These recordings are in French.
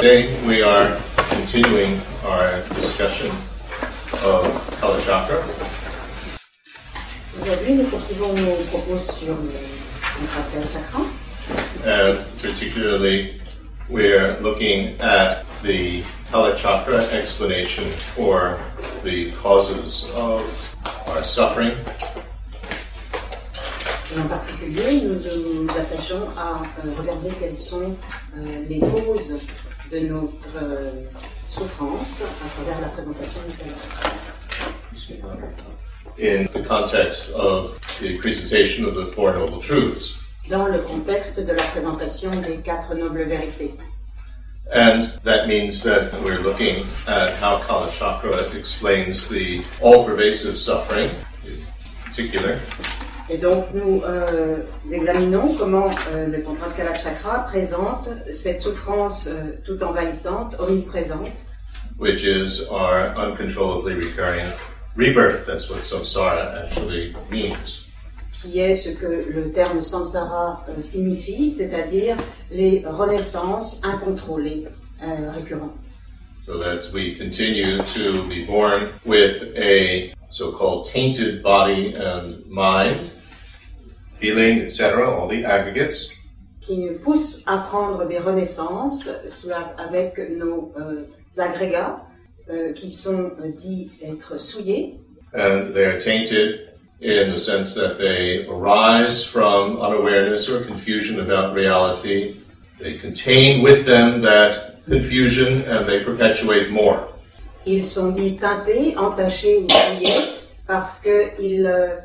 Today we are continuing our discussion of Kala Chakra. Aujourd'hui, nous poursuivons nos propos sur le chakra. And particularly, we're looking at the Kala Chakra explanation for the causes of our suffering Et en particulier, nous nous attachons à regarder quelles sont euh, les causes de notre euh, souffrance à travers la présentation du Kala. in the context of the presentation of the Four Noble Truths. Dans le contexte de la présentation des quatre nobles vérités. And that means that we're looking at how Kala Chakra explains the all-pervasive suffering in particular, Et donc, nous euh, examinons comment euh, le contrat de Kala Chakra présente cette souffrance euh, tout envahissante, omniprésente, which is our uncontrollably recurring rebirth. That's what samsara actually means. qui est ce que le terme samsara euh, signifie, c'est-à-dire les renaissances incontrôlées euh, récurrentes. So that we continue to be born with a so-called tainted body and mind, feeling, etc., all the aggregates, qui nous poussent à prendre des renaissances soit avec nos euh, agrégats euh, qui sont euh, dits être souillés. and they are tainted in the sense that they arise from unawareness or confusion about reality. They contain with them that confusion and they perpetuate more. Ils sont dits teintés, entachés ou souillés parce qu'ils euh,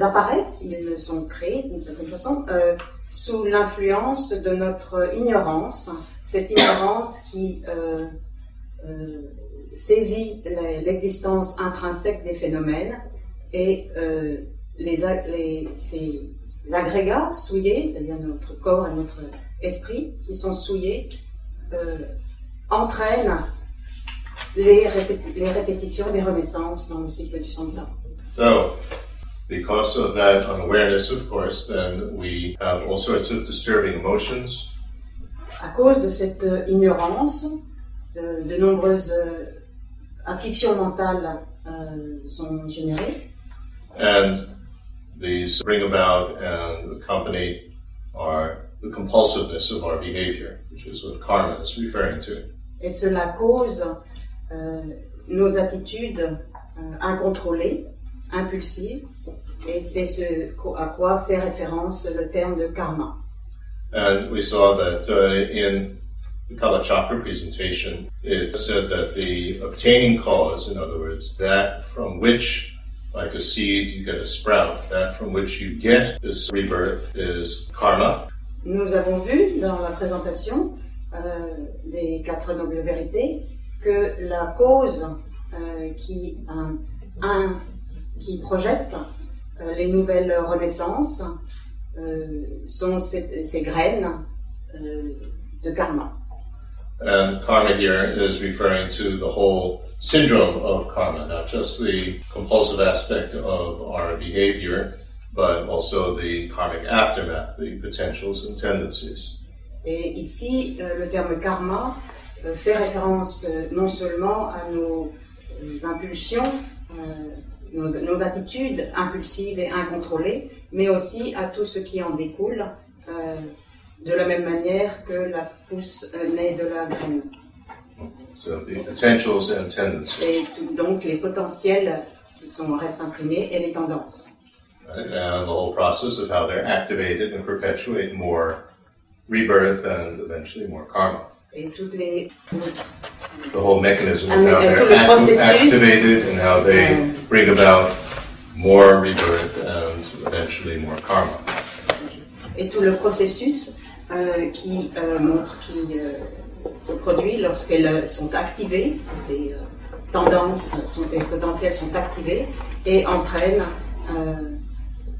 apparaissent, ils sont créés d'une certaine façon euh, sous l'influence de notre ignorance, cette ignorance qui euh, euh, saisit l'existence intrinsèque des phénomènes et ces agrégats souillés, c'est-à-dire notre corps et notre esprit qui sont souillés, entraînent les, répéti- les répétitions des renaissances dans le cycle du samsara. So, because of that unawareness, of course, then we have all sorts of disturbing emotions. À cause de cette euh, ignorance, euh, de nombreuses euh, afflictions mentales euh, sont générées And these bring about and accompany our the compulsiveness of our behavior, which is what karma is referring to. et cela cause euh, nos attitudes euh, incontrôlées, impulsives, et c'est ce à quoi fait référence le terme de karma. And we saw that uh, in the Kala Chakra presentation, it said that the obtaining cause, in other words, that from which, like a seed, you get a sprout, that from which you get this rebirth is karma. Nous avons vu dans la présentation euh, des quatre nobles vérités que la cause euh, qui, un- un- qui projette euh, les nouvelles renaissances euh, sont ces, ces graines euh, de karma. And karma here is referring to the whole syndrome of karma, not just the compulsive aspect of our behavior, but also the karmic aftermath, the potentials and tendencies. Et ici, euh, le terme karma euh, fait référence euh, non seulement à nos, euh, impulsions, nos, nos attitudes impulsives et incontrôlées, mais aussi à tout ce qui en découle, euh, de la même manière que la pousse euh, naît de la graine. So the potentials and tendencies. Et tout- donc les potentiels qui sont, restent imprimés et les tendances. right? And the whole process of how they're activated and perpetuate more rebirth and eventually more karma. Et toutes les, The whole mechanism of And- how and they're to the act- processes. activated and how they Um, bring about more rebirth and eventually more karma. et tout le processus euh, qui euh, montre, qui euh, se produit lorsqu'elles sont activées, ces tendances sont, et potentiels sont activés et entraînent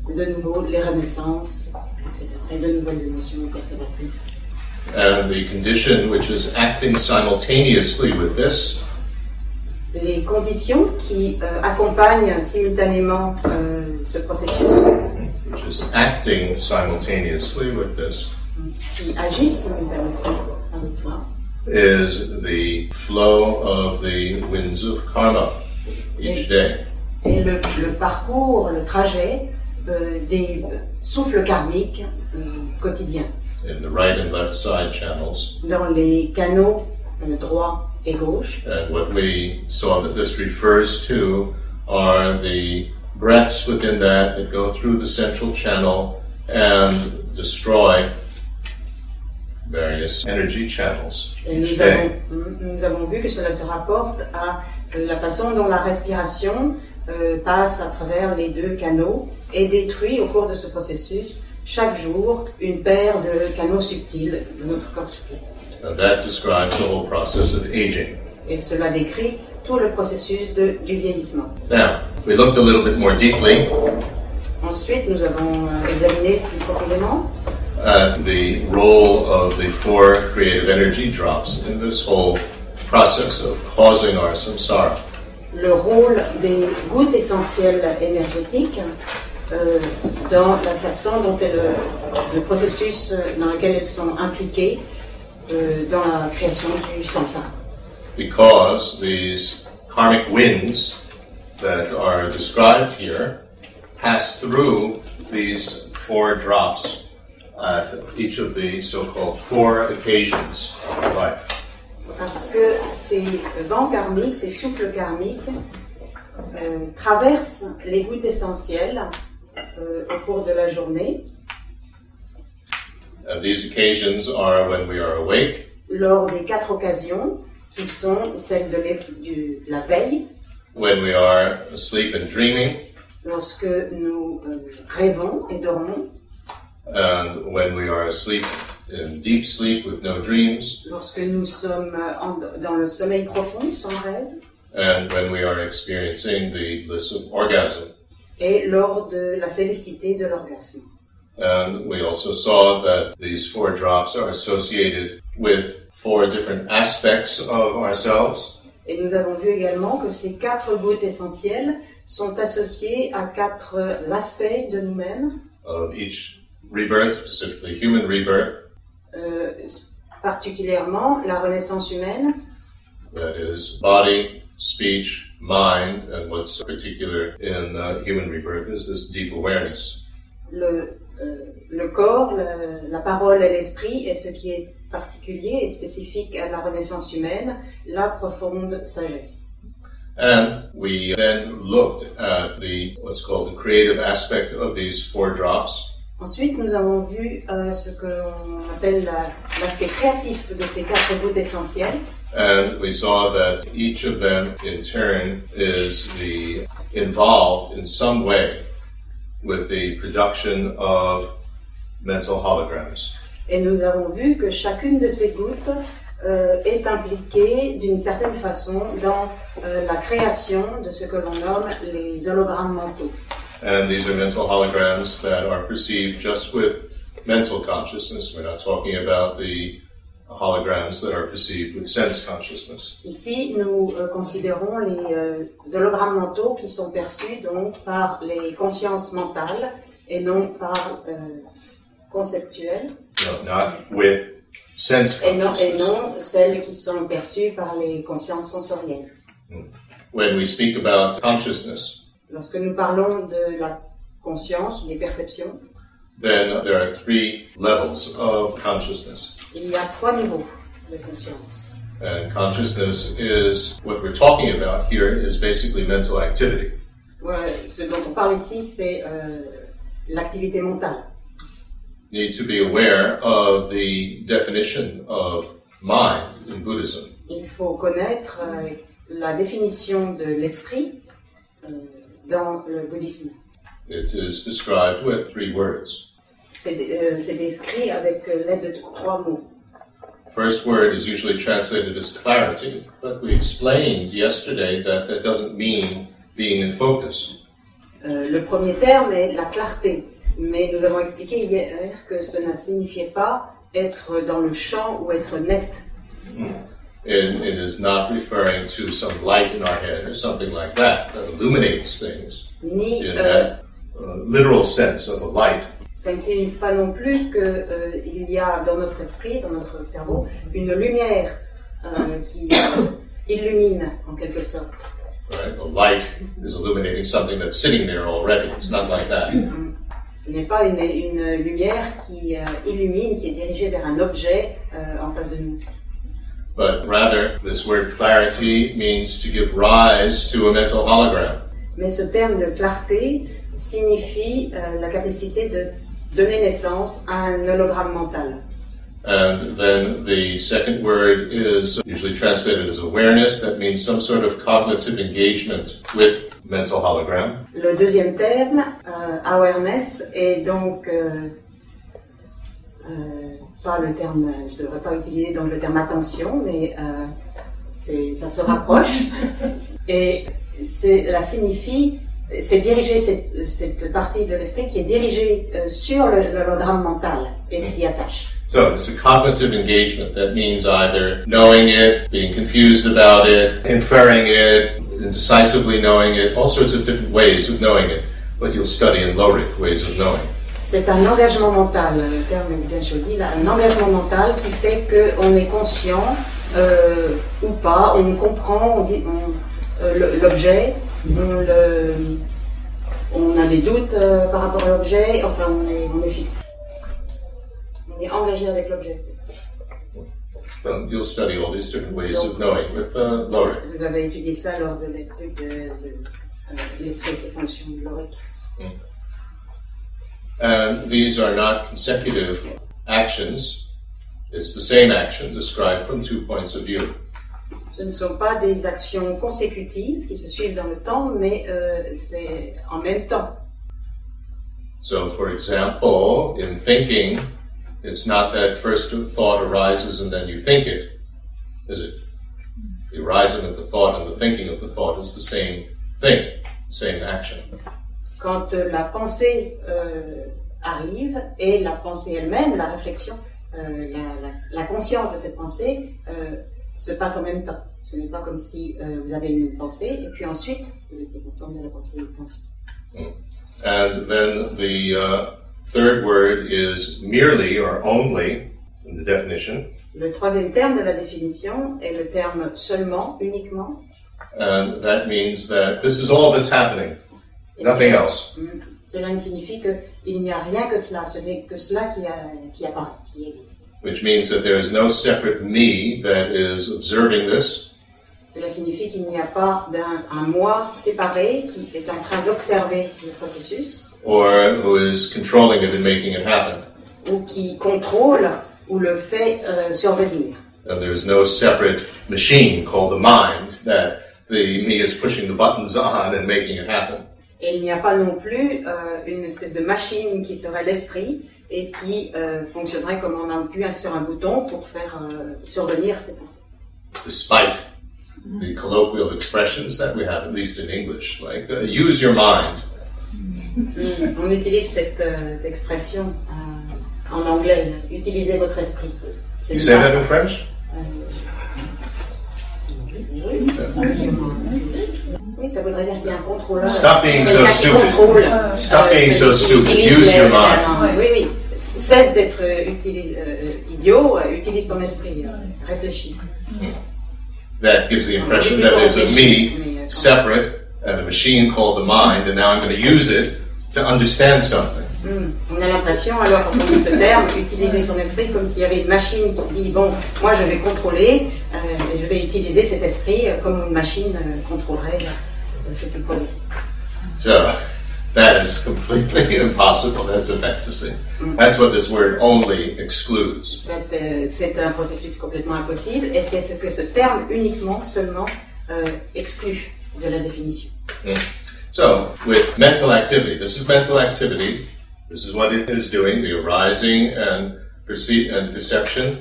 de nouveau les renaissances, etc. et de nouvelles émotions perturbatrices. And the condition which is acting simultaneously with this Les conditions qui euh, accompagnent simultanément euh, ce processus, which is acting simultaneously with this, qui agissent simultanément avec cela, is the flow of the winds of karma each day. Et le, le parcours, le trajet euh, des souffles karmiques euh, quotidiens in the right and left side channels. dans les canaux euh, droit et gauche. And what we saw that this refers to are the breaths within that that go through the central channel and destroy various energy channels Et nous avons, nous avons vu que cela se rapporte à la façon dont la respiration euh, passe à travers les deux canaux et détruit au cours de ce processus chaque jour une paire de canaux subtils de notre corps subtil. That describes the whole process of aging. Et cela décrit tout le processus de, du vieillissement. Now, we looked a little bit more deeply Ensuite, nous avons euh, examiné plus profondément at the role of the four creative energy drops in this whole process of causing our samsara. le rôle des gouttes essentielles énergétiques euh, dans la façon dont elles, le processus dans lequel elles sont impliquées euh, dans la création du samsara. because these karmic winds that are described here pass through these four drops at each of the so-called four occasions of life. Parce que ces vents karmiques, ces souffles karmiques, euh, traversent les gouttes essentielles euh, au cours de la journée, And these occasions are when we are awake, lors des quatre occasions qui sont celles de, l'é- du- de la veille, when we are asleep and dreaming, lorsque nous euh, rêvons et dormons, and when we are asleep in deep sleep with no dreams, lorsque nous sommes euh, en- dans le sommeil profond sans rêve, and when we are experiencing the bliss of orgasm. Et lors de la félicité de l'orgasme. And we also saw that these four drops are associated with four different aspects of ourselves. Et nous avons vu également que ces quatre gouttes essentielles sont associées à quatre euh, aspects de nous-mêmes, of each rebirth, specifically human rebirth, euh, particulièrement la renaissance humaine, that is body, speech, mind, and what's particular in uh, human rebirth is this deep awareness. le, euh, le corps, le- la parole et l'esprit, et ce qui est particulier et spécifique à la renaissance humaine, la profonde sagesse. And we then looked at the what's called the creative aspect of these four drops, Ensuite, nous avons vu euh, ce que l'on appelle la- l'aspect créatif de ces quatre gouttes essentielles. And we saw that each of them in turn is the involved in some way with the production of mental holograms. Et nous avons vu que chacune de ces gouttes euh, est impliquée d'une certaine façon dans euh, la création de ce que l'on nomme les hologrammes mentaux. And these are mental holograms that are perceived just with mental consciousness. We're not talking about the holograms that are perceived with sense consciousness. Ici, nous euh, considérons les euh, hologrammes mentaux qui sont perçus donc par les consciences mentales et non par euh, conceptuelles, No, not with sense et non, et consciousness. non celles qui sont perçues par les consciences sensorielles. When we speak about consciousness, Lorsque nous parlons de la conscience, des perceptions, then there are three levels of consciousness. il y a trois niveaux de conscience. And consciousness is what we're talking about here is basically mental activity. Ouais, ce dont on parle ici, c'est euh, l'activité mentale. Need to be aware of the definition of mind in Buddhism. Il faut connaître euh, la définition de l'esprit euh, dans le bouddhisme. It is described with three words. C'est euh, c'est décrit avec euh, l'aide de trois mots. First word is usually translated as clarity, but we explained yesterday that that doesn't mean being in focus. Euh, le premier terme est la clarté, mais nous avons expliqué hier que ce ne signifiait pas être dans le champ ou être net. Hmm. And it is not referring to some light in our head or something like that that illuminates things Ni in euh, that literal sense of a light. ça ne signifie pas non plus qu'il y a dans notre esprit, dans notre cerveau, une lumière euh, qui euh, illumine en quelque sorte. Right? A light is illuminating something that's sitting there already. It's not like that. Ce n'est pas une, une lumière qui euh, illumine, qui est dirigée vers un objet euh, en face de nous. But rather, this word clarity means to give rise to a mental hologram. Mais ce terme de clarté signifie euh, la capacité de donner naissance à un hologramme mental. And then the second word is usually translated as awareness. That means some sort of cognitive engagement with mental hologram. Le deuxième terme, euh, awareness, est donc euh, euh, pas le terme, je ne devrais pas utiliser donc le terme attention, mais euh, ça se rapproche. Et c'est, la signifie, c'est diriger cette, cette partie de l'esprit qui est dirigée euh, sur le, l'hologramme mental et s'y attache. So it's a cognitive engagement. That means either knowing it, being confused about it, inferring it, indecisively knowing it, all sorts of different ways of knowing it. But you'll study in Lorik ways of knowing. C'est un engagement mental, le terme est bien choisi, là, un engagement mental qui fait qu'on est conscient euh, ou pas, on comprend on dit, on- euh, l'objet, le- on a des doutes euh, par rapport à l'objet, enfin on est, on est fixe. On est engagé avec l'objet. So you'll study all these different ways of knowing with uh, Lorik. Vous avez étudié ça lors de l'étude de, de, de l'esprit et ses fonctions loriques. And these are not consecutive actions. It's the same action described from two points of view. Ce ne sont pas des actions consécutives qui se suivent dans le temps, mais euh, c'est en même temps. So, for example, in thinking, it's not that first thought arises and then you think it, is it? The arising of the thought and the thinking of the thought is the same thing, same action. quand euh, la pensée euh, arrive et la pensée elle-même, la réflexion, euh, la, la- la conscience de cette pensée euh, se passe en même temps. Ce n'est pas comme si euh, vous avez une pensée et puis ensuite vous êtes conscient de la pensée. pensée. And then the uh, third word is merely or only in the definition. Le troisième terme de la définition est le terme seulement, uniquement. And that means that this is all that's happening, Et nothing cela- else. Mm. Cela signifie qu'il n'y a rien que cela, ce n'est que cela qui, a, qui apparaît, qui existe. Which means that there is no separate me that is observing this, Cela signifie qu'il n'y a pas d'un un moi séparé qui est en train d'observer le processus or who is controlling it and making it happen. ou qui contrôle ou le fait euh, survenir. And there's no separate machine called the mind that the me is pushing the buttons on and making it happen. Et il n'y a pas non plus euh, une espèce de machine qui serait l'esprit et qui euh, fonctionnerait comme on appuie sur un bouton pour faire euh, survenir ces pensées. Despite the colloquial expressions that we have, at least in English, like uh, use your mind. Mm. On utilise cette euh, expression euh, en anglais, utilisez votre esprit. You say that in French? Oui, ça voudrait dire qu'il y a un contrôleur. Stop being so stupid. Stop euh, being so qui stupid. Use your mind. Oui, oui. Cesse d'être euh, euh, idiot, euh, utilise ton esprit, euh, réfléchis. That gives the impression that there's a me separate and a machine called the mind, and now I'm going to use it to understand something. Hmm. On a l'impression, alors, quand on dit ce terme, utiliser son esprit comme s'il y avait une machine qui dit Bon, moi je vais contrôler, euh, vais utiliser cet esprit euh, comme une machine euh, contrôlerait ce qui produit. So that is completely impossible. That's a fantasy. That's what this word only excludes. C'est, euh, C'est un processus complètement impossible, et c'est ce que ce terme uniquement, seulement, euh, exclut de la définition. So with mental activity, this is mental activity. This is what it is doing: the arising and perceive and perception,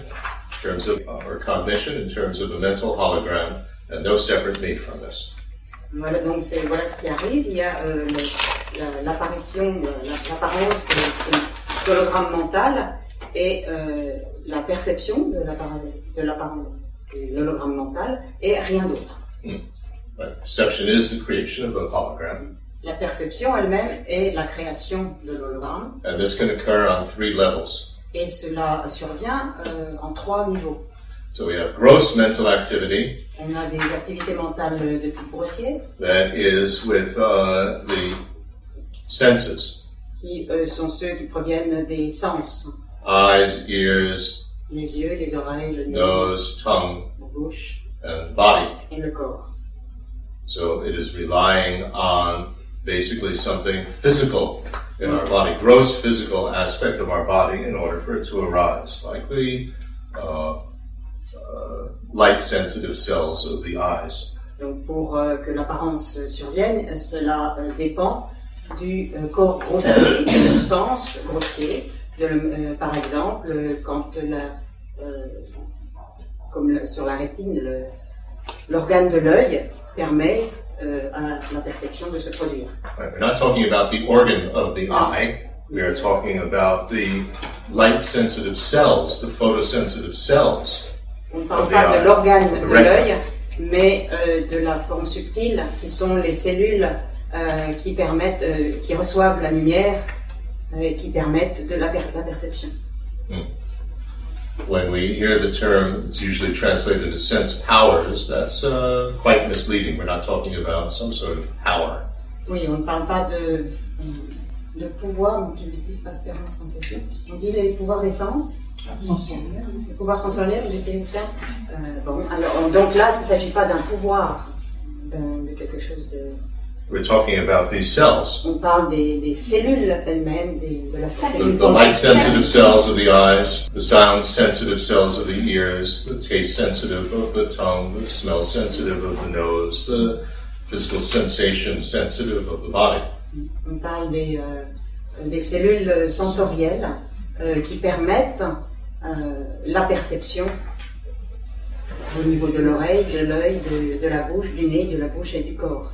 in terms of or cognition, in terms of a mental hologram, and no separate me from this. Voilà, donc c'est voilà ce qui arrive. Il y a euh, l'apparition, euh, la- l'apparence de ce hologramme mental et euh, la perception de l'apparence de l'hologramme mental et rien d'autre. Right? Perception is the creation of a hologram, La perception elle-même est la création de l'hologramme and this can occur on three levels. Et cela survient euh, en trois niveaux. So we have gross mental activity On a des activités mentales de type grossier, that is with uh, the senses, qui euh, sont ceux qui proviennent des sens. eyes, ears, Les yeux, les oreilles, le nez, nose, tongue, la bouche and body. et le corps. So it is relying on basically something physical in our body, gross physical aspect of our body in order for it to arise, like the uh, uh, light sensitive cells of the eyes. Donc pour euh, que l'apparence survienne, cela euh, dépend du euh, corps grossier, du sens grossier. De, euh, par exemple, quand la, euh, comme le- sur la rétine, l'organe de l'œil permet euh, à la perception de se produire. Right, We're not talking about the organ of the eye. We are talking about the light sensitive cells, the photosensitive cells. On ne parle pas de l'organe de l'œil, mais euh, de la forme subtile, qui sont les cellules euh, qui permettent, euh, qui reçoivent la lumière et qui permettent de la, per- la perception. When we hear the term, it's usually translated as sense powers. That's uh, quite misleading. We're not talking about some sort of power. Oui, on ne parle pas de, de pouvoir, donc je l'utilise pas ce terme en français. On dit les pouvoirs des sens. Les pouvoirs sensoriels, vous étiez Euh, Bon, alors, on- donc là, il ne s'agit pas d'un pouvoir, de quelque chose de. We're talking about these cells. On parle des, des cellules elles-mêmes, de la The, cellule the light sensitive cells of the eyes, the sound sensitive cells of the ears, the taste sensitive of the tongue, the smell sensitive of the nose, the physical sensation sensitive of the body. On parle des, euh, des cellules sensorielles euh, qui permettent euh, la perception au niveau de l'oreille, de l'œil, de, de la bouche, du nez, de la bouche et du corps.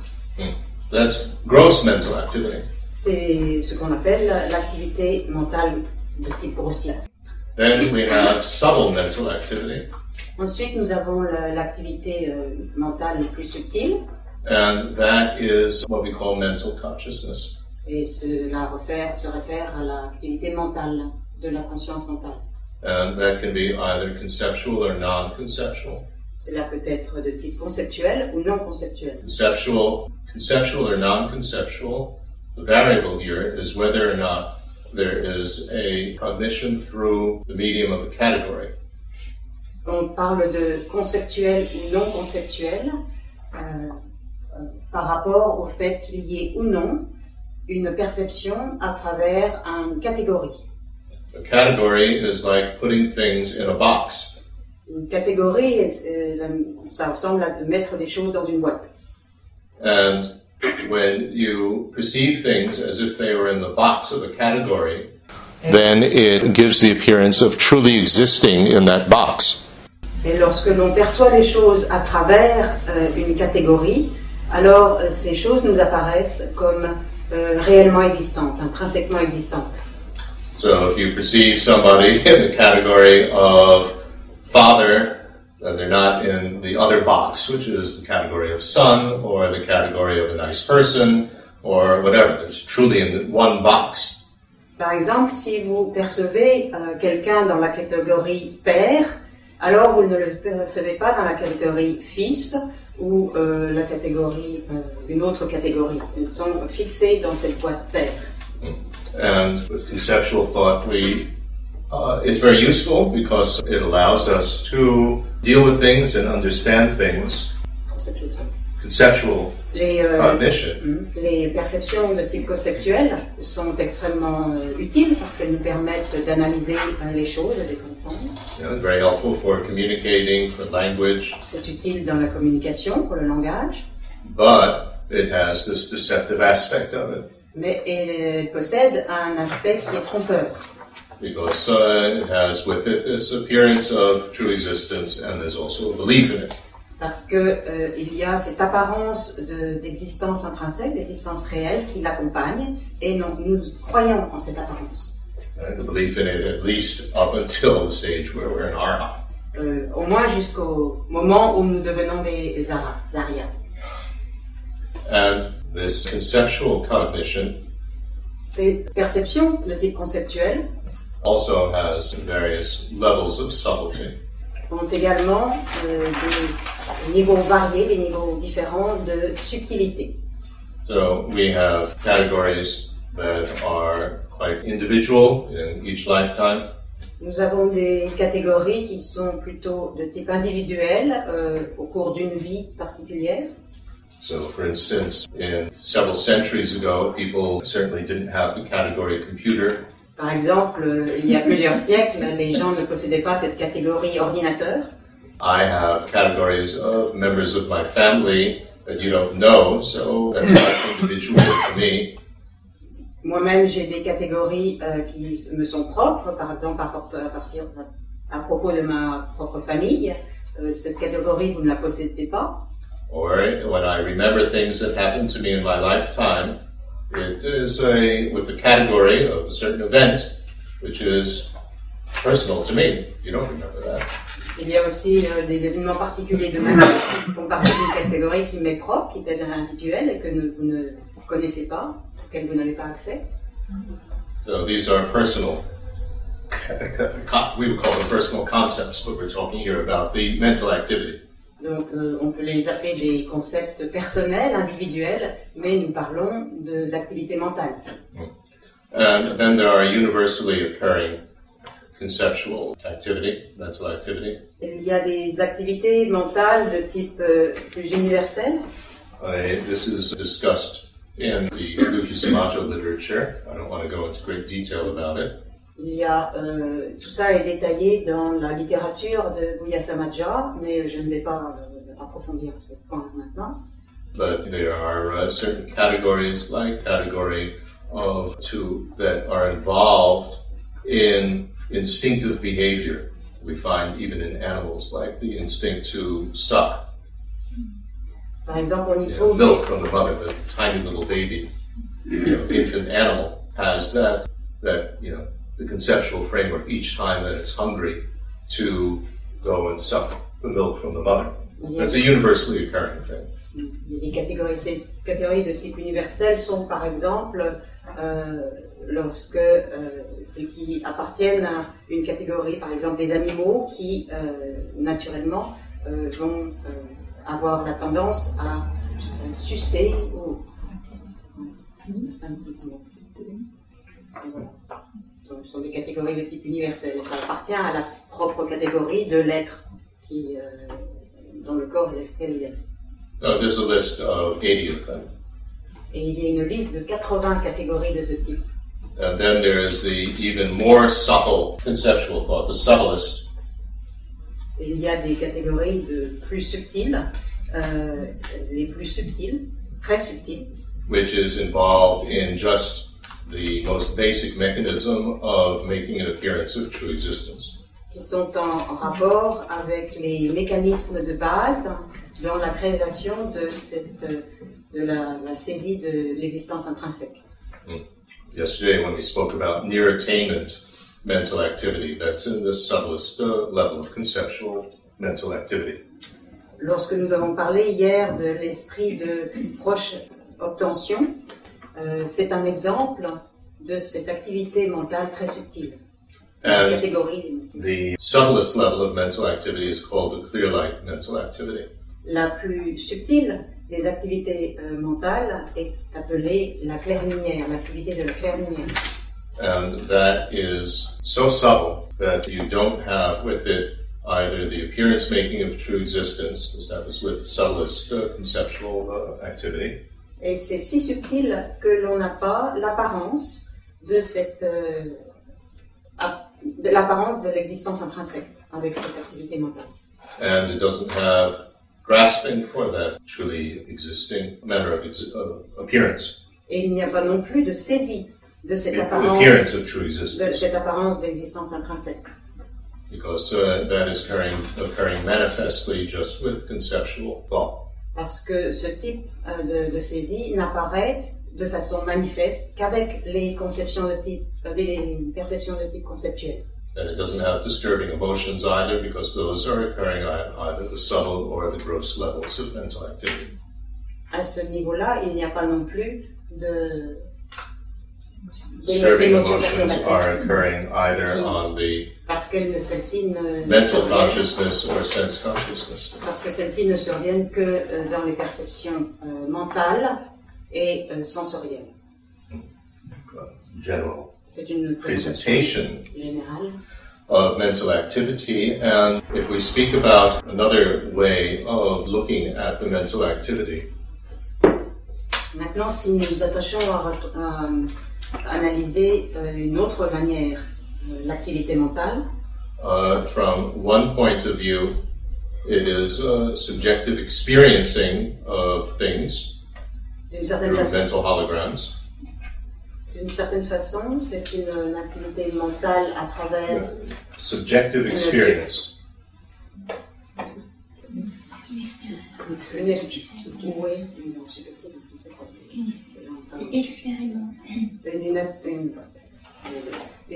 That's gross mental activity. C'est ce qu'on appelle l'activité mentale de type grossier. Then we have subtle mental activity, Ensuite, nous avons la- l'activité euh, mentale plus subtile, and that is what we call mental consciousness. et cela réfère, se réfère à l'activité mentale, de la conscience mentale. And that can be either conceptual or non-conceptual. Cela peut être de type conceptuel ou non conceptuel. Conceptual, conceptual or non-conceptual, the variable here is whether or not there is a cognition through the medium of a category. On parle de conceptuel ou non conceptuel euh, euh, par rapport au fait qu'il y ait ou non une perception à travers une catégorie. A category is like putting things in a box. Une catégorie, euh, ça ressemble à de mettre des choses dans une boîte. And when you perceive things as if they were in the box of a category, then it gives the appearance of truly existing in that box. Et lorsque l'on perçoit les choses à travers euh, une catégorie, alors euh, ces choses nous apparaissent comme euh, réellement existantes, intrinsèquement existantes. So if you perceive somebody in the category of father, then they're not in the other box, which is the category of son or the category of a nice person or whatever. There's truly in the one box. Par exemple, si vous percevez euh, quelqu'un dans la catégorie père, alors vous ne le percevez pas dans la catégorie fils ou euh, la catégorie, euh, une autre catégorie. Ils sont fixés dans cette boîte père. And with conceptual thought, we uh, it's very useful because it allows us to deal with things and understand things. Conceptual Les, euh, cognition Mm. Les perceptions de type conceptuel sont extrêmement euh, utiles parce qu'elles nous permettent d'analyser euh, les choses et de les comprendre. know, very helpful for communicating, for language, C'est utile dans la communication, pour le langage, but it has this deceptive aspect of it mais elle possède un aspect qui est trompeur because uh, it has with it this appearance of true existence and there's also a belief in it. parce que euh, il y a cette apparence de- d'existence intrinsèque, d'existence réelle qui l'accompagne et non, nous croyons en cette apparence. And the belief in it at least up until the stage where we're in arha. Euh, au moins jusqu'au moment où nous devenons des, Arias. And this conceptual cognition Cette perception de type conceptuel also has various levels of subtlety. ont également euh, des niveaux variés, des niveaux différents de subtilité. So we have categories that are quite individual in each lifetime. Nous avons des catégories qui sont plutôt de type individuel euh, au cours d'une vie particulière. So, for instance, in several centuries ago, people certainly didn't have the category computer. Par exemple, il y a plusieurs siècles, les gens ne possédaient pas cette catégorie ordinateur. I have categories of members of my family that you don't know, so that's quite individual to me. Moi-même, j'ai des catégories euh, qui me sont propres, par exemple à partir à propos de ma propre famille. Euh, cette catégorie, vous ne la possédez pas. Or when I remember things that happened to me in my lifetime, it is a, with the category of a certain event, which is personal to me. You don't remember that. Il y a aussi euh, des événements particuliers de ma vie qui font partie d'une catégorie qui m'est propre, qui est individuelle et que ne- vous ne connaissez pas, auquel vous n'avez pas accès. So these are personal. We would call them personal concepts, but we're talking here about the mental activity. Donc, euh, on peut les appeler des concepts personnels, individuels, mais nous parlons de l'activité mentale. And then there are universally occurring conceptual activity, mental activity. Il y a des activités mentales de type euh, plus universel. This is discussed in the Samajo literature. I don't want to go into great detail about it. Il y a, euh, tout ça est détaillé dans la littérature de Guya mais je ne vais pas euh, approfondir ce point maintenant. But there are uh, certain categories, like category of two, that are involved in instinctive behavior. We find even in animals, like the instinct to suck Par exemple, on y know, trouve milk from the mother, the tiny little baby, you know, infant animal has that, that, you know, the conceptual framework each time that it's hungry to go and suck the milk from the mother. That's a universally occurring thing. il y a des catégories. Ces catégories de type universel sont par exemple euh, lorsque euh, ceux qui appartiennent à une catégorie, par exemple les animaux qui euh, naturellement euh, vont euh, avoir la tendance à euh, sucer ou Et voilà. Sont des catégories de type universel. Ça appartient à la propre catégorie de l'être qui, euh, dans le corps et lequel il est. Uh, there's a list of 80 of them. Et il y a une liste de 80 catégories de ce type. And then there's the even more subtle conceptual thought, the subtlest, Et il y a des catégories de plus subtiles, euh, les plus subtiles, très subtiles, which is involved in just the most basic mechanism of making an appearance of true existence. qui sont en, rapport avec les mécanismes de base dans la création de, cette, de la, la saisie de l'existence intrinsèque. Yesterday, when we spoke about near attainment mental activity, that's in the subtlest uh, level of conceptual mental activity. Lorsque nous avons parlé hier de l'esprit de proche obtention, euh, c'est un exemple de cette activité mentale très subtile. And catégorie the subtlest level of mental activity is called the clear light mental activity. la plus subtile des activités euh, mentales est appelée la claire lumière, l'activité de la claire lumière. And that is so subtle that you don't have with it either the appearance making of true existence, because that was with subtlest uh, conceptual uh, activity, Et c'est si subtil que l'on n'a pas l'apparence de cette euh, de l'apparence de l'existence intrinsèque avec cette activité mentale. and it doesn't have grasping for that truly existing manner of exi- uh, appearance, Et il n'y a pas non plus de saisie de cette apparence appearance of true de cette apparence d'existence intrinsèque. because uh, that is occurring, occurring manifestly just with conceptual thought. Parce que ce type euh, de, de saisie n'apparaît de façon manifeste qu'avec les conceptions de type, euh, les perceptions de type conceptuel. And it doesn't have disturbing emotions either, because those are occurring at either the subtle or the gross levels of mental activity. À ce niveau-là, il n'y a pas non plus de, émotions emotions are occurring either Mm. on the Parce que celles-ci ne, mental consciousness or sense consciousness. parce que celles-ci ne surviennent que euh, dans les perceptions euh, mentales et euh, sensorielles. General C'est une présentation générale. of mental activity, and if we speak about another way of looking at the mental activity, Maintenant, si nous attachons à, à, analyser euh, une autre manière euh, l'activité mentale, uh, from one point of view, it is uh, subjective experiencing of things d'une through façon, mental holograms. d'une certaine façon, c'est une, une activité mentale à travers Subjective experience. une oui, C'est expérimental.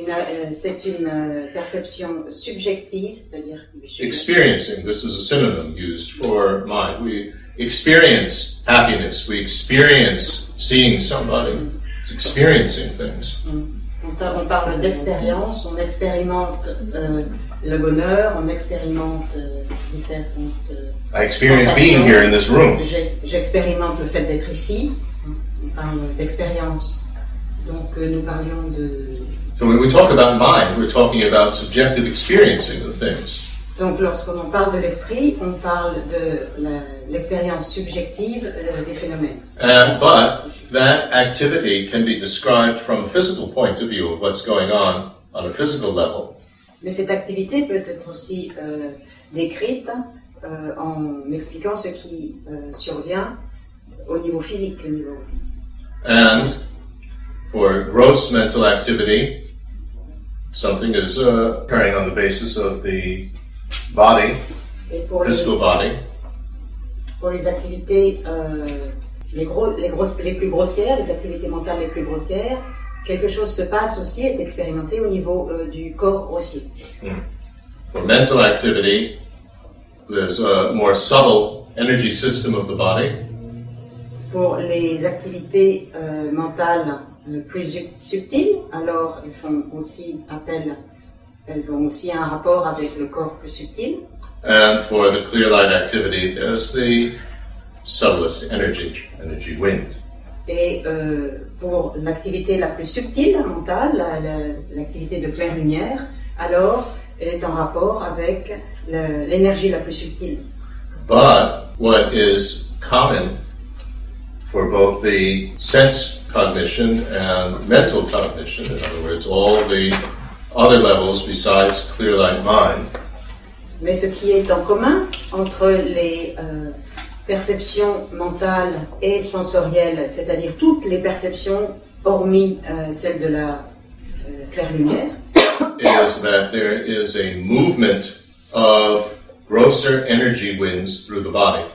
Euh, c'est une euh, perception subjective, c'est-à-dire Experiencing, this is a synonym used for mind. We experience happiness, we experience seeing somebody, experiencing things. on, par- on parle d'expérience, on expérimente euh, le bonheur, on expérimente euh, différentes. euh, I experience being here in this room. j'ex- J'expérimente le fait d'être ici, d'expérience. Donc euh, nous parlions de. So when we talk about mind, we're talking about subjective experiencing of things. Donc lorsqu'on parle de l'esprit, on parle de l'expérience subjective euh, des phénomènes. And, but that activity can be described from a physical point of view of what's going on on a physical level. Mais cette activité peut être aussi euh, décrite euh, en expliquant ce qui euh, survient au niveau physique, au niveau. And for gross mental activity, something is uh, occurring on the basis of the body, physical body, pour les activités euh, les, gros, les, grosses, les plus grossières, les activités mentales les plus grossières, quelque chose se passe aussi, est expérimenté au niveau euh, du corps grossier. For mental activity, there's a more subtle energy system of the body, Pour les activités euh, mentales euh, plus su- subtiles, alors elles font aussi appel, elles ont aussi un rapport avec le corps plus subtil. and for the clear light activity, there's the subtlest energy, energy wind. Et euh, pour l'activité la plus subtile mentale, la- la- l'activité de claire lumière, alors elle est en rapport avec l'énergie la plus subtile. But what is common for both the sense cognition and mental cognition, in other words, all the other levels besides clear light mind, Mais ce qui est en commun entre les euh, perceptions mentales et sensorielles, c'est-à-dire toutes les perceptions hormis euh, celle de la euh, claire lumière, is that there is a movement of grosser energy winds through the body,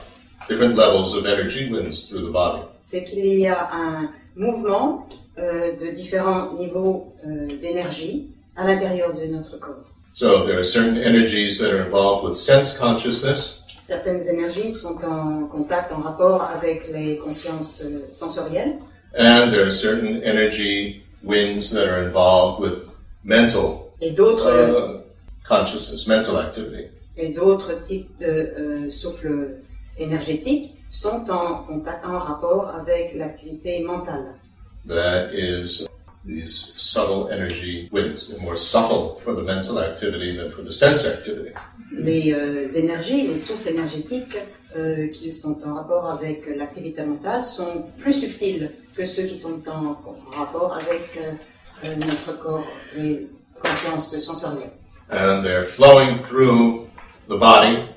different levels of energy winds through the body. C'est qu'il y a un mouvement euh, de différents niveaux euh, d'énergie à l'intérieur de notre corps. So there are certain energies that are involved with sense consciousness, Certaines énergies sont en contact, en rapport avec les consciences euh, sensorielles, and there are certain energy winds that are involved with mental et d'autres uh, consciousness, mental activity. et d'autres types de euh, souffles énergétiques sont en contact, en rapport avec l'activité mentale. That is these subtle energy winds. They're more subtle for the mental activity than for the sense activity. Les euh, énergies, les souffles énergétiques euh, qui sont en rapport avec l'activité mentale sont plus subtils que ceux qui sont en, rapport avec euh, euh, notre corps, les consciences sensorielles. and they're flowing through the body.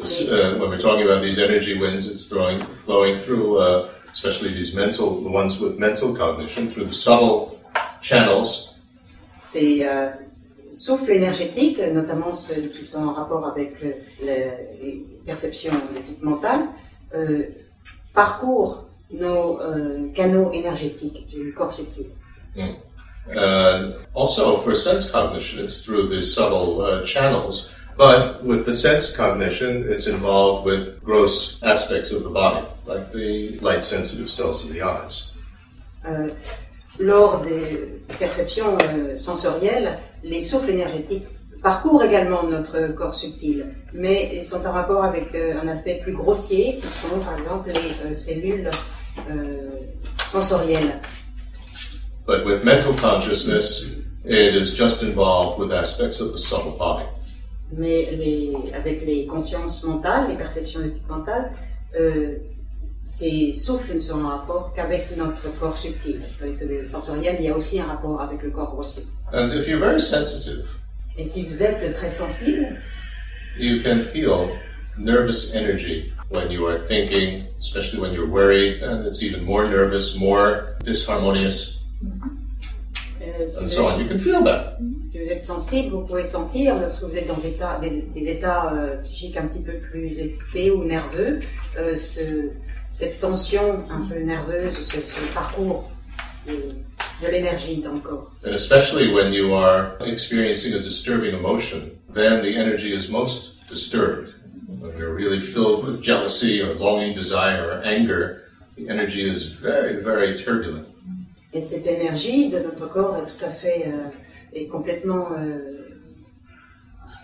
Uh, when we're talking about these energy winds, it's throwing, flowing through, uh, especially these mental, the ones with mental cognition, through the subtle channels, Ces euh, souffles énergétiques, notamment ceux qui sont en rapport avec le- les perceptions de type mental, euh, parcourent nos euh, canaux énergétiques du corps subtil. Uh, also, for sense cognition, it's through these subtle uh, channels. But with the sense cognition, it's involved with gross aspects of the body, like the light sensitive cells of the eyes. Euh, lors des perceptions euh, sensorielles, les souffles énergétiques parcourent également notre corps subtil, mais ils sont en rapport avec euh, un aspect plus grossier, qui sont par exemple les cellules sensorielles. But with mental consciousness, it is just involved with aspects of the subtle body. Mais les, avec les consciences mentales, les perceptions éthiques mentales, euh, ces souffles ne sont en rapport qu'avec notre corps subtil. Avec le sensoriel, il y a aussi un rapport avec le corps grossier. And if you're very sensitive, Et si vous êtes très sensible, you can feel nervous energy when you are thinking, especially when you're worried, and it's even more nervous, more disharmonious, euh, si, and vous so on. êtes, You can feel that. si vous êtes sensible, vous pouvez sentir, lorsque vous êtes dans des états, des, des états euh, psychiques un petit peu plus excités ou nerveux, euh, ce- cette tension un peu nerveuse, ce, ce parcours de, de l'énergie dans le corps. And especially when you are experiencing a disturbing emotion, then the energy is most disturbed. When you're really filled with jealousy or longing desire or anger, the energy is very, very turbulent. Et cette énergie de notre corps est tout à fait, euh, est complètement euh,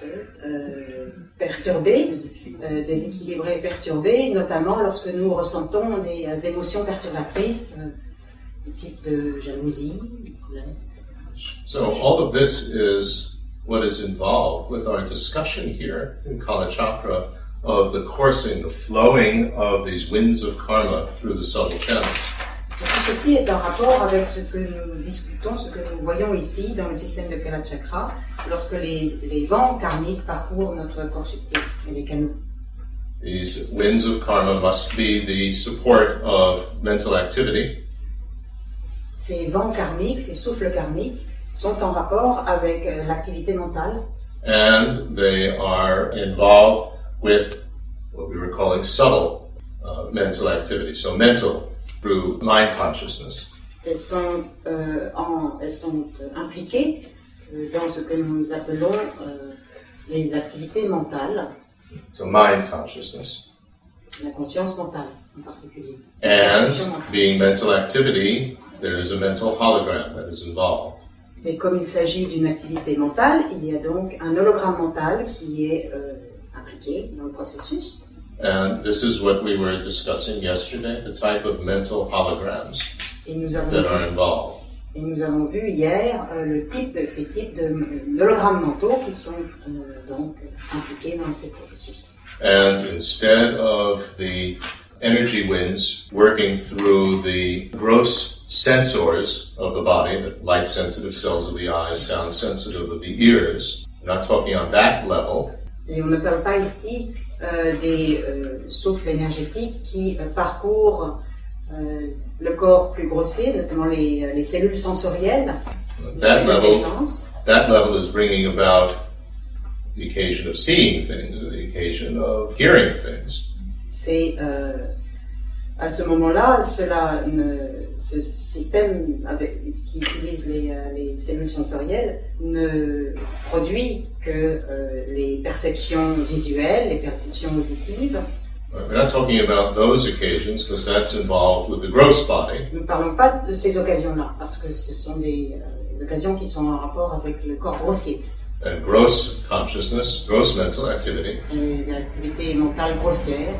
euh, perturbée, euh, déséquilibrée, perturbée, notamment lorsque nous ressentons des euh, émotions perturbatrices, du type de jalousie. So all of this is what is involved with our discussion here in Kala Chakra of the coursing, the flowing of these winds of karma through the subtle channels. Tout ceci est en rapport avec ce que nous discutons, ce que nous voyons ici dans le système de Kala Chakra, lorsque les, les vents karmiques parcourent notre corps subtil et les canaux. These winds of karma must be the support of mental activity, Ces vents karmiques, ces souffles karmiques, sont en rapport avec euh, l'activité mentale and they are involved with what we were calling subtle uh, mental activity. So mental through mind consciousness. elles sont, euh, en- elles sont euh, impliquées euh, dans ce que nous appelons euh, les activités mentales, So mind consciousness. la conscience mentale en particulier. And being mental activity, there is a mental hologram that is involved. Mais comme il s'agit d'une activité mentale, il y a donc un hologramme mental qui est euh, impliqué dans le processus. And this is what we were discussing yesterday, the type of mental holograms Et nous avons, that are involved. et nous avons vu hier euh, le type, ces types de- euh, d'hologrammes mentaux qui sont euh, donc impliqués dans ce processus. And instead of the energy winds working through the gross sensors of the body, the light sensitive cells of the eyes, sound sensitive of the ears, we're not talking on that level, Et on ne parle pas ici euh, des euh, souffles énergétiques qui euh, parcourent euh, le corps plus grossier, notamment les, les cellules sensorielles, les that level, that level is bringing about the occasion of seeing things, the occasion of hearing things. C'est euh, à ce moment-là, cela ne- ce système avec, qui utilise les, euh, les cellules sensorielles ne produit que euh, les perceptions visuelles, les perceptions auditives. We're not talking about those occasions because that's involved with the gross body. Nous ne parlons pas de ces occasions-là, parce que ce sont des, euh, des occasions qui sont en rapport avec le corps grossier. And gross consciousness, gross mental activity, Et l'activité mentale grossière,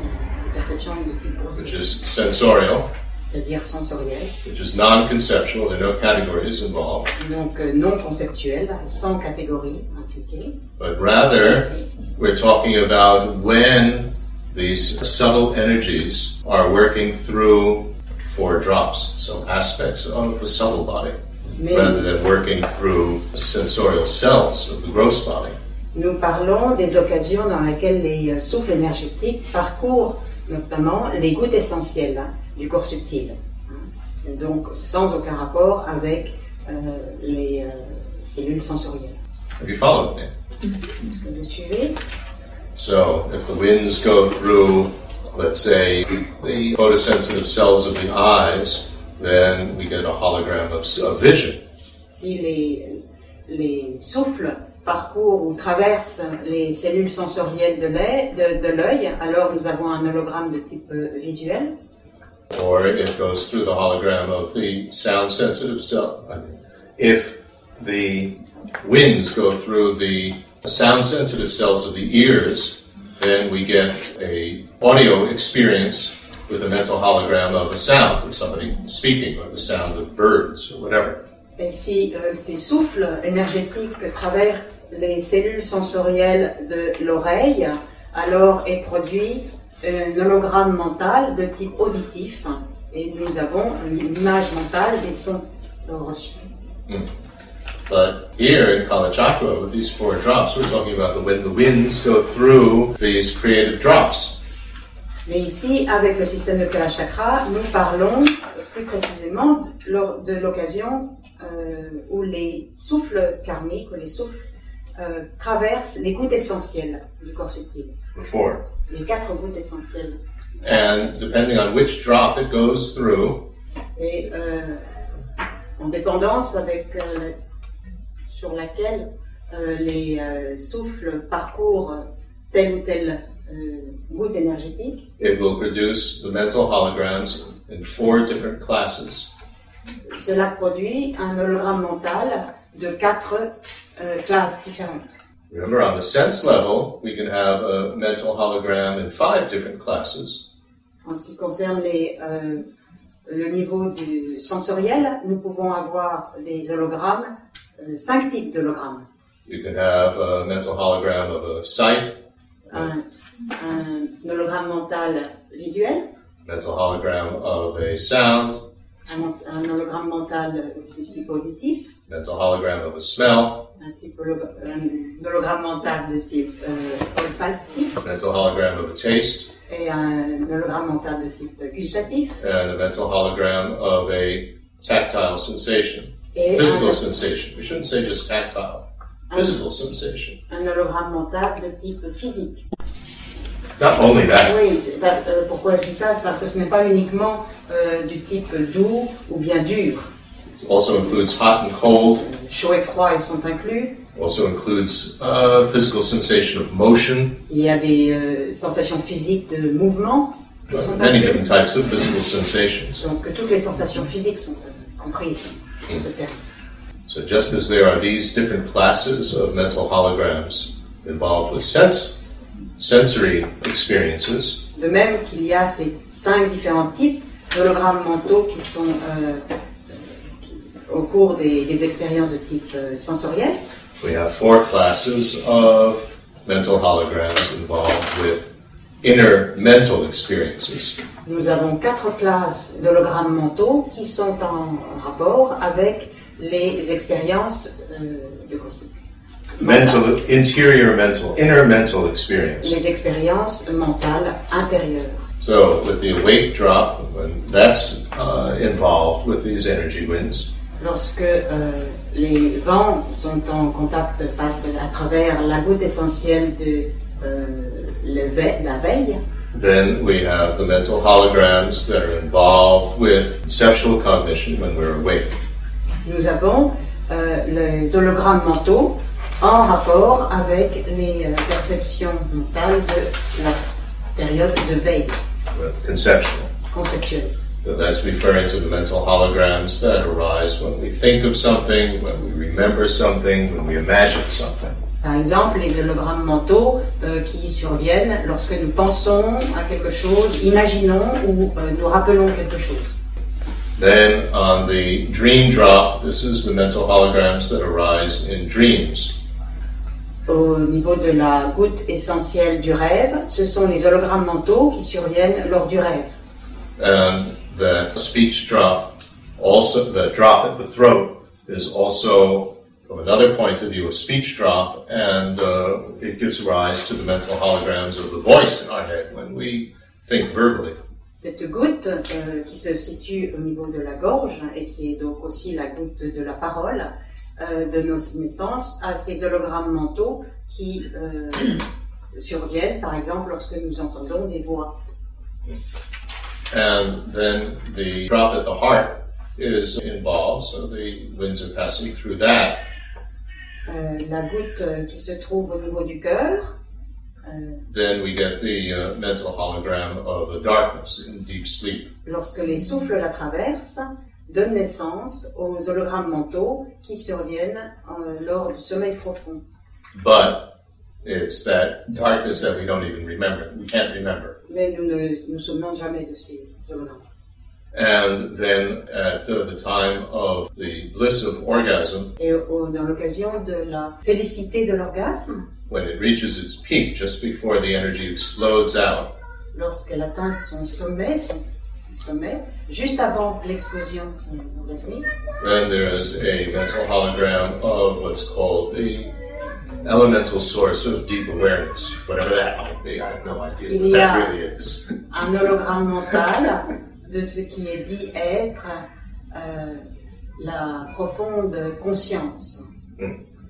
de type which is sensorial, c'est-à-dire sensorielle, which is non-conceptual. There are no categories involved, donc euh, non conceptuelle, sans catégorie impliquée. but rather we're talking about when these subtle energies are working through four drops, so aspects of the subtle body, Mais rather than working through sensorial cells of the gross body. nous parlons des occasions dans lesquelles les euh, souffles énergétiques parcourent notamment les gouttes essentielles hein, du corps subtil. hein. Donc sans aucun rapport avec euh, les euh, cellules sensorielles. Have you followed me? Est-ce que vous suivez? So if the winds go through, let's say, the photosensitive cells of the eyes, then we get a hologram of, of vision. Si les, les souffles parcourent ou traversent les cellules sensorielles de l'œil, alors nous avons un hologramme de type euh, visuel. or it goes through the hologram of the sound sensitive cell. If the winds go through the sound sensitive cells of the ears, then we get a audio experience with a mental hologram of a sound of somebody speaking or the sound of birds or whatever. Et si euh, ces souffles énergétiques traversent les cellules sensorielles de l'oreille, alors est produit un hologramme mental de type auditif et nous avons une image mentale des sons reçus. But here in Kalachakra, with these four drops, we're talking about the, when the winds go through these creative drops. Mais ici, avec le système de Kalachakra, nous parlons plus précisément de l'occasion euh, où les souffles karmiques, ou les souffles, euh, traversent les gouttes essentielles du corps subtil. The four. Les quatre gouttes essentielles. And depending on which drop it goes through, Et euh, en dépendance avec sur laquelle les souffles parcourent telle ou telle goutte énergétique, it will produce the mental holograms in four different classes. cela produit un hologramme mental de quatre euh, classes différentes. Remember, on the sense level, we can have a mental hologram in five different classes. En ce qui concerne les, euh, le niveau du sensoriel, nous pouvons avoir des hologrammes, euh, cinq types d'hologrammes. You can have a mental hologram of a sight, Un, un hologramme mental visuel, mental hologram of a sound, un, un hologramme mental de type auditif, mental hologram of a smell, un, type un hologramme mental de type euh, olfactif mental hologram of a taste, et un hologramme mental de type gustatif and a mental hologram of a tactile sensation, et physical un, sensation. We shouldn't say just tactile, physical sensation. un hologramme mental de type physique. Not only that, Oui, euh, pourquoi je dis ça C'est parce que ce n'est pas uniquement euh, du type doux ou bien dur. it also includes hot and cold, Chaud et froid, ils sont inclus. also includes uh, physical sensation of motion, Il y a des euh, sensations physiques de mouvement. sont many different types of physical sensations. Donc toutes les sensations physiques sont euh, comprises dans ce terme. So just as there are these different classes of mental holograms involved with sense, sensory experiences, De même qu'il y a ces cinq différents types d'hologrammes mentaux qui sont euh, euh, au cours des, des expériences de type euh, sensoriel, we have four classes of mental holograms involved with inner mental experiences. nous avons quatre classes d'hologrammes mentaux qui sont en rapport avec les expériences euh, de conscience. Mental, interior mental, inner mental experience. Les expériences mentales intérieures. So with the awake drop, when that's uh, involved with these energy winds, Lorsque euh, les vents sont en contact, passent à travers la goutte essentielle de euh, le ve- la veille, then we have the mental holograms that are involved with conceptual cognition when we're awake. nous avons euh, les hologrammes mentaux en rapport avec les euh, perceptions mentales de la période de veille conceptual. conceptuelle. So that's referring to the mental holograms that arise when we think of something, when we remember something, when we imagine something. Par exemple, les hologrammes mentaux euh, qui surviennent lorsque nous pensons à quelque chose, imaginons ou euh, nous rappelons quelque chose. Then on the dream drop, this is the mental holograms that arise in dreams. Au niveau de la goutte essentielle du rêve, ce sont les hologrammes mentaux qui surviennent lors du rêve. And the speech drop, also the drop at the throat, is also, from another point of view, a speech drop, and uh, it gives rise to the mental holograms of the voice in our head when we think verbally. Cette goutte euh, qui se situe au niveau de la gorge et qui est donc aussi la goutte de la parole euh, de nos naissances a ces hologrammes mentaux qui euh, surviennent par exemple lorsque nous entendons des voix. And then the drop at the heart is involved, so the winds are passing through that. Euh, la goutte euh, qui se trouve au niveau du cœur euh, then we get the uh, mental hologram of a darkness in deep sleep. lorsque les souffles la traversent, donnent naissance aux hologrammes mentaux qui surviennent euh, lors du sommeil profond. But it's that darkness that we don't even remember. We can't remember. Mais nous ne nous souvenons jamais de ces hologrammes. And then at uh, the time of the bliss of orgasm, Et au- dans l'occasion de la félicité de l'orgasme, when it reaches its peak, just before the energy explodes out, lorsqu'elle atteint son sommet, son sommet, juste avant l'explosion euh, orgasmique, then there is a mental hologram of what's called the elemental source of deep awareness, whatever that might be. I have no idea what that really is. un hologramme mental de ce qui est dit être euh, la profonde conscience.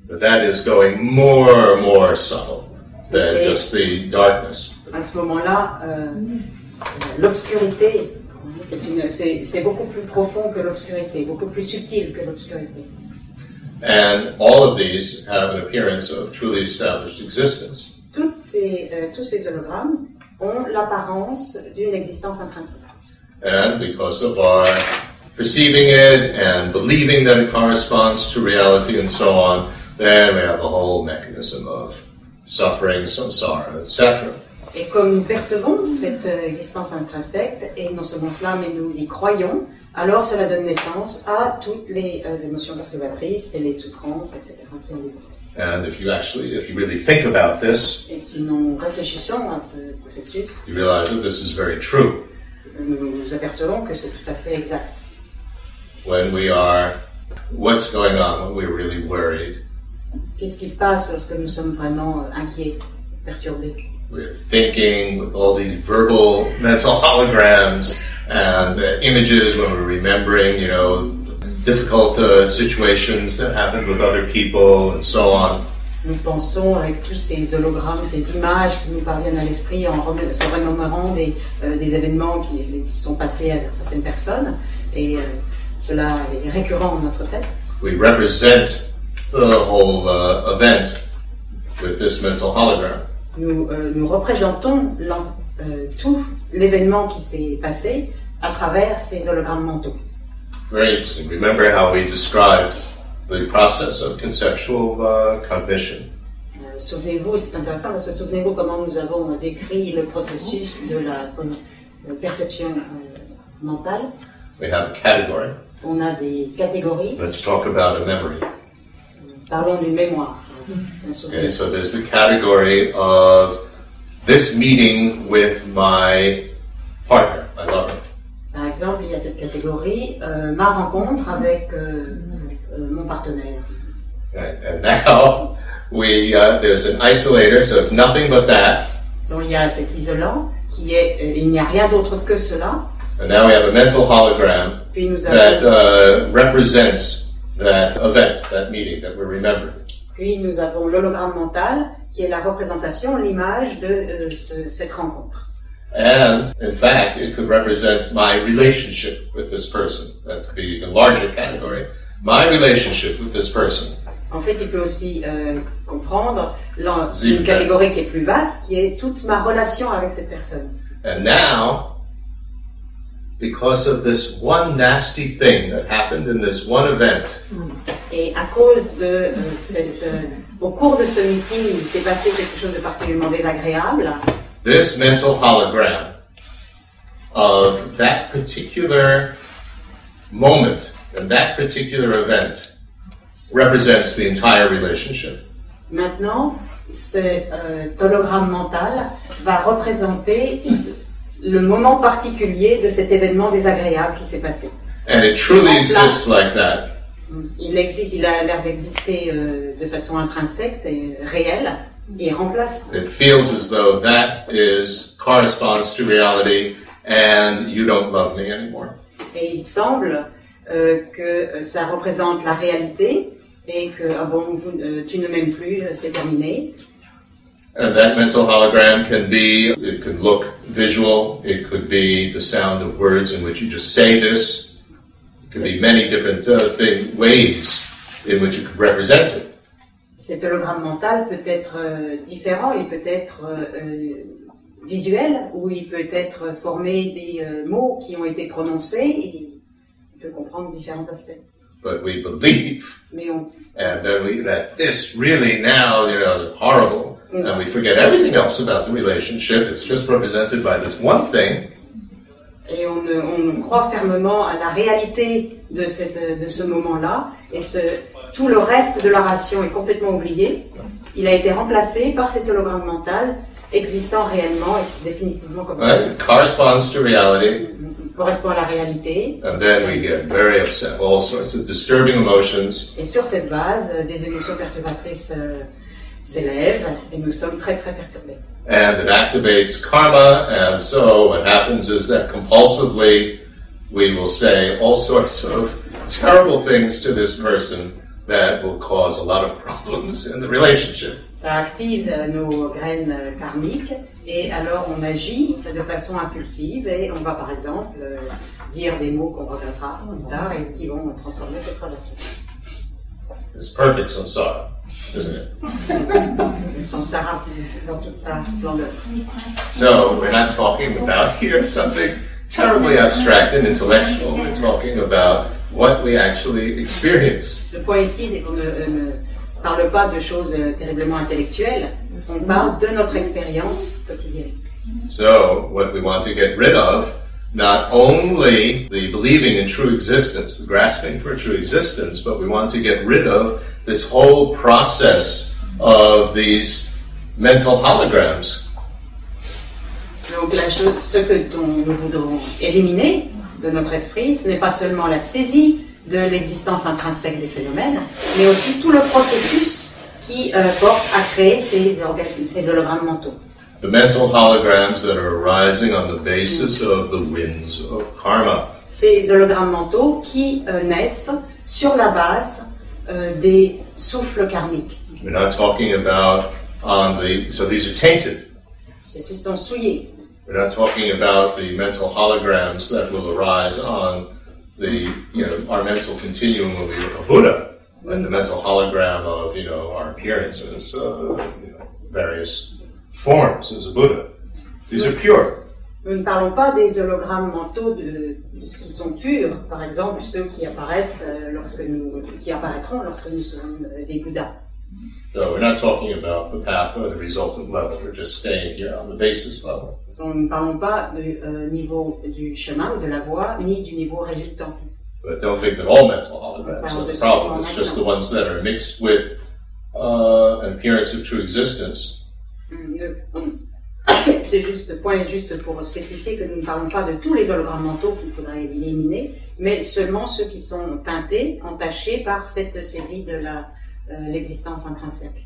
But that is going more and more subtle than just the darkness. À ce moment-là, euh, l'obscurité, c'est beaucoup plus profond que l'obscurité, beaucoup plus subtil que l'obscurité. And all of these have an appearance of truly established existence. Toutes ces, euh, tous ces hologrammes ont l'apparence d'une existence intrinsèque. And because of our perceiving it and believing that it corresponds to reality and so on, then we have a whole mechanism of suffering, samsara, etc. Et comme nous percevons cette euh, existence intrinsèque, et non seulement cela, mais nous y croyons, alors cela donne naissance à toutes les euh, émotions perturbatrices et les souffrances, etc. qui en découlent. And if you actually, if you really think about this, Et si nous réfléchissons à ce processus, you realize that this is very true. nous nous apercevons que c'est tout à fait exact. When we are, what's going on when we're really worried? Qu'est-ce qui se passe lorsque nous sommes vraiment euh, inquiets, perturbés? We're thinking with all these verbal mental holograms and uh, images when we're remembering, you know, difficult uh, situations that happened with other people and so on. Nous pensons avec tous ces hologrammes, ces images qui nous parviennent à l'esprit en rem- se remémorant des, euh, des événements qui, qui sont passés avec certaines personnes. Et euh, cela est récurrent dans notre tête. We represent the whole uh, event with this mental hologram. Nous, euh, nous représentons euh, tout l'événement qui s'est passé à travers ces hologrammes mentaux. Very interesting. Remember how we described the process of conceptual uh, cognition. Euh, souvenez-vous, c'est intéressant parce que souvenez-vous comment nous avons décrit le processus de la euh, perception euh, mentale. We have a category. On a des catégories. Let's talk about a memory. Parlons d'une mémoire. Okay, so there's the category of this meeting with my partner, my lover. Par exemple, il y a cette catégorie, euh, ma rencontre avec euh, euh, mon partenaire. Right? And now we uh, there's an isolator, so it's nothing but that. Donc, il y a cet isolant qui est, euh, il n'y a rien d'autre que cela. And now we have a mental hologram that uh, represents that event, that meeting that we're remembering. Puis nous avons l'hologramme mental qui est la représentation, l'image de euh, ce- cette rencontre. And in fact, it could represent my relationship with this person. That could be a larger category. My relationship with this person. En fait, il peut aussi euh, comprendre une catégorie qui est plus vaste, qui est toute ma relation avec cette personne. And now, because of this one nasty thing that happened in this one event, Et à cause de euh, cette, euh, au cours de ce meeting, il s'est passé quelque chose de particulièrement désagréable. this mental hologram of that particular moment and that particular event represents the entire relationship. Maintenant, ce euh, hologramme mental va représenter le moment particulier de cet événement désagréable qui s'est passé. And it truly exists like that. Il existe, il a l'air d'exister euh, de façon intrinsèque et réelle et remplace. It feels as though that is corresponds to reality and you don't love me anymore. Et il semble euh, que euh, ça représente la réalité et que ah bon, vous, euh, tu ne m'aimes plus, c'est terminé. And that mental hologram can be, it could look visual, it could be the sound of words in which you just say this. It could be many different uh, thing, ways in which you could represent it. Cet hologramme mental peut être euh, différent, il peut être euh, euh, visuel, ou il peut être formé des euh, mots qui ont été prononcés, et il peut comprendre différents aspects. But we believe Mais on, and then we that this really now, you know, is horrible. And we forget everything else about the relationship. It's just represented by this one thing. et on, on croit fermement à la réalité de, cette, de ce moment-là, et ce, tout le reste de la ration est complètement oublié. Il a été remplacé par cet hologramme mental existant réellement, et c'est définitivement comme ça. Right? Corresponds to reality. correspond à la réalité. And then we get very upset. All sorts of disturbing emotions. Et sur cette base, euh, des émotions perturbatrices euh, s'élèvent et nous sommes très très perturbés. And it activates karma. And so what happens is that compulsively we will say all sorts of terrible things to this person that will cause a lot of problems in the relationship. Ça active nos graines karmiques et alors on agit de façon impulsive et on va par exemple dire des mots qu'on regrettera plus tard et qui vont transformer cette relation. It's perfect samsara, isn't it? Samsara dans toute sa splendeur. So we're not talking about here something terribly abstract and intellectual. We're talking about what we actually experience. Le point ici, c'est qu'on ne, euh, ne parle pas de choses euh, terriblement intellectuelles, on parle de notre expérience quotidienne. So what we want to get rid of, not only the believing in true existence, the grasping for true existence, but we want to get rid of this whole process of these mental holograms. Donc la chose, ce que nous voudrons éliminer de notre esprit, ce n'est pas seulement la saisie de l'existence intrinsèque des phénomènes, mais aussi tout le processus qui euh, porte à créer ces, hologrammes mentaux. The mental holograms that are arising on the basis of the winds of karma. Ces hologrammes mentaux qui euh, naissent sur la base des souffles karmiques. We're not talking about on the, so these are tainted. Ceux-ci sont souillés. We're not talking about the mental holograms that will arise on the, you know, our mental continuum of the of Buddha, and the mental hologram of, you know, our appearances, uh, you know, various forms as a Buddha. These are pure. Nous ne parlons pas des hologrammes mentaux de, de ce qui sont purs, par exemple ceux qui apparaissent euh, lorsque nous, qui apparaîtront lorsque nous serons euh, des Bouddhas. So we're not talking about the path or the resultant level. We're just staying here on the basis level. Nous ne parlons pas du euh, niveau du chemin ou de la voie, ni du niveau résultant. But don't think that all mental holograms are the problem. It's just the ones that are mixed with uh, an appearance of true existence. Hum. C'est juste, point juste pour spécifier que nous ne parlons pas de tous les hologrammes mentaux qu'il faudrait éliminer, mais seulement ceux qui sont teintés, entachés par cette saisie de euh, l'existence intrinsèque.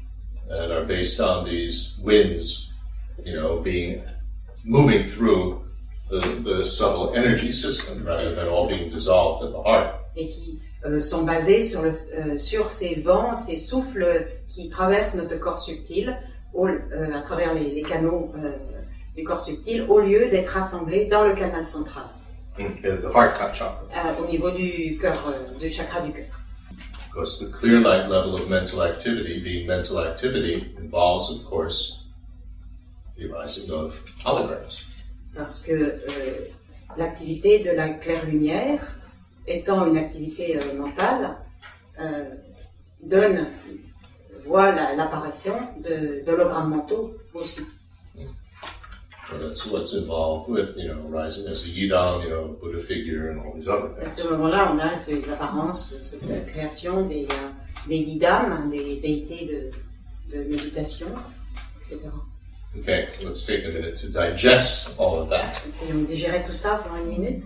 and are based on these winds, you know, being moving through the, the subtle energy system rather than all being dissolved at the heart. et qui euh, sont basés sur, le, euh, sur ces vents, ces souffles qui traversent notre corps subtil au- euh, à travers les, les canaux euh, du corps subtil, au lieu d'être rassemblés dans le canal central, In the heart chakra. euh, au niveau du cœur, du chakra du cœur. Because the clear light level of mental activity, being mental activity, involves, of course, the arising of holograms. Parce que euh, l'activité de la claire lumière, étant une activité euh, mentale, euh, donne, voit la- l'apparition de- d'hologrammes mentaux aussi. That's what's involved with, you know, rising as a yidam, you know, Buddha figure, and all these other À things. ce moment-là, on a ces apparences, cette création des, euh, des yidam, des déités de, de méditation, etc. Okay, let's take a minute to digest all of that. Essayons de digérer tout ça pendant une minute.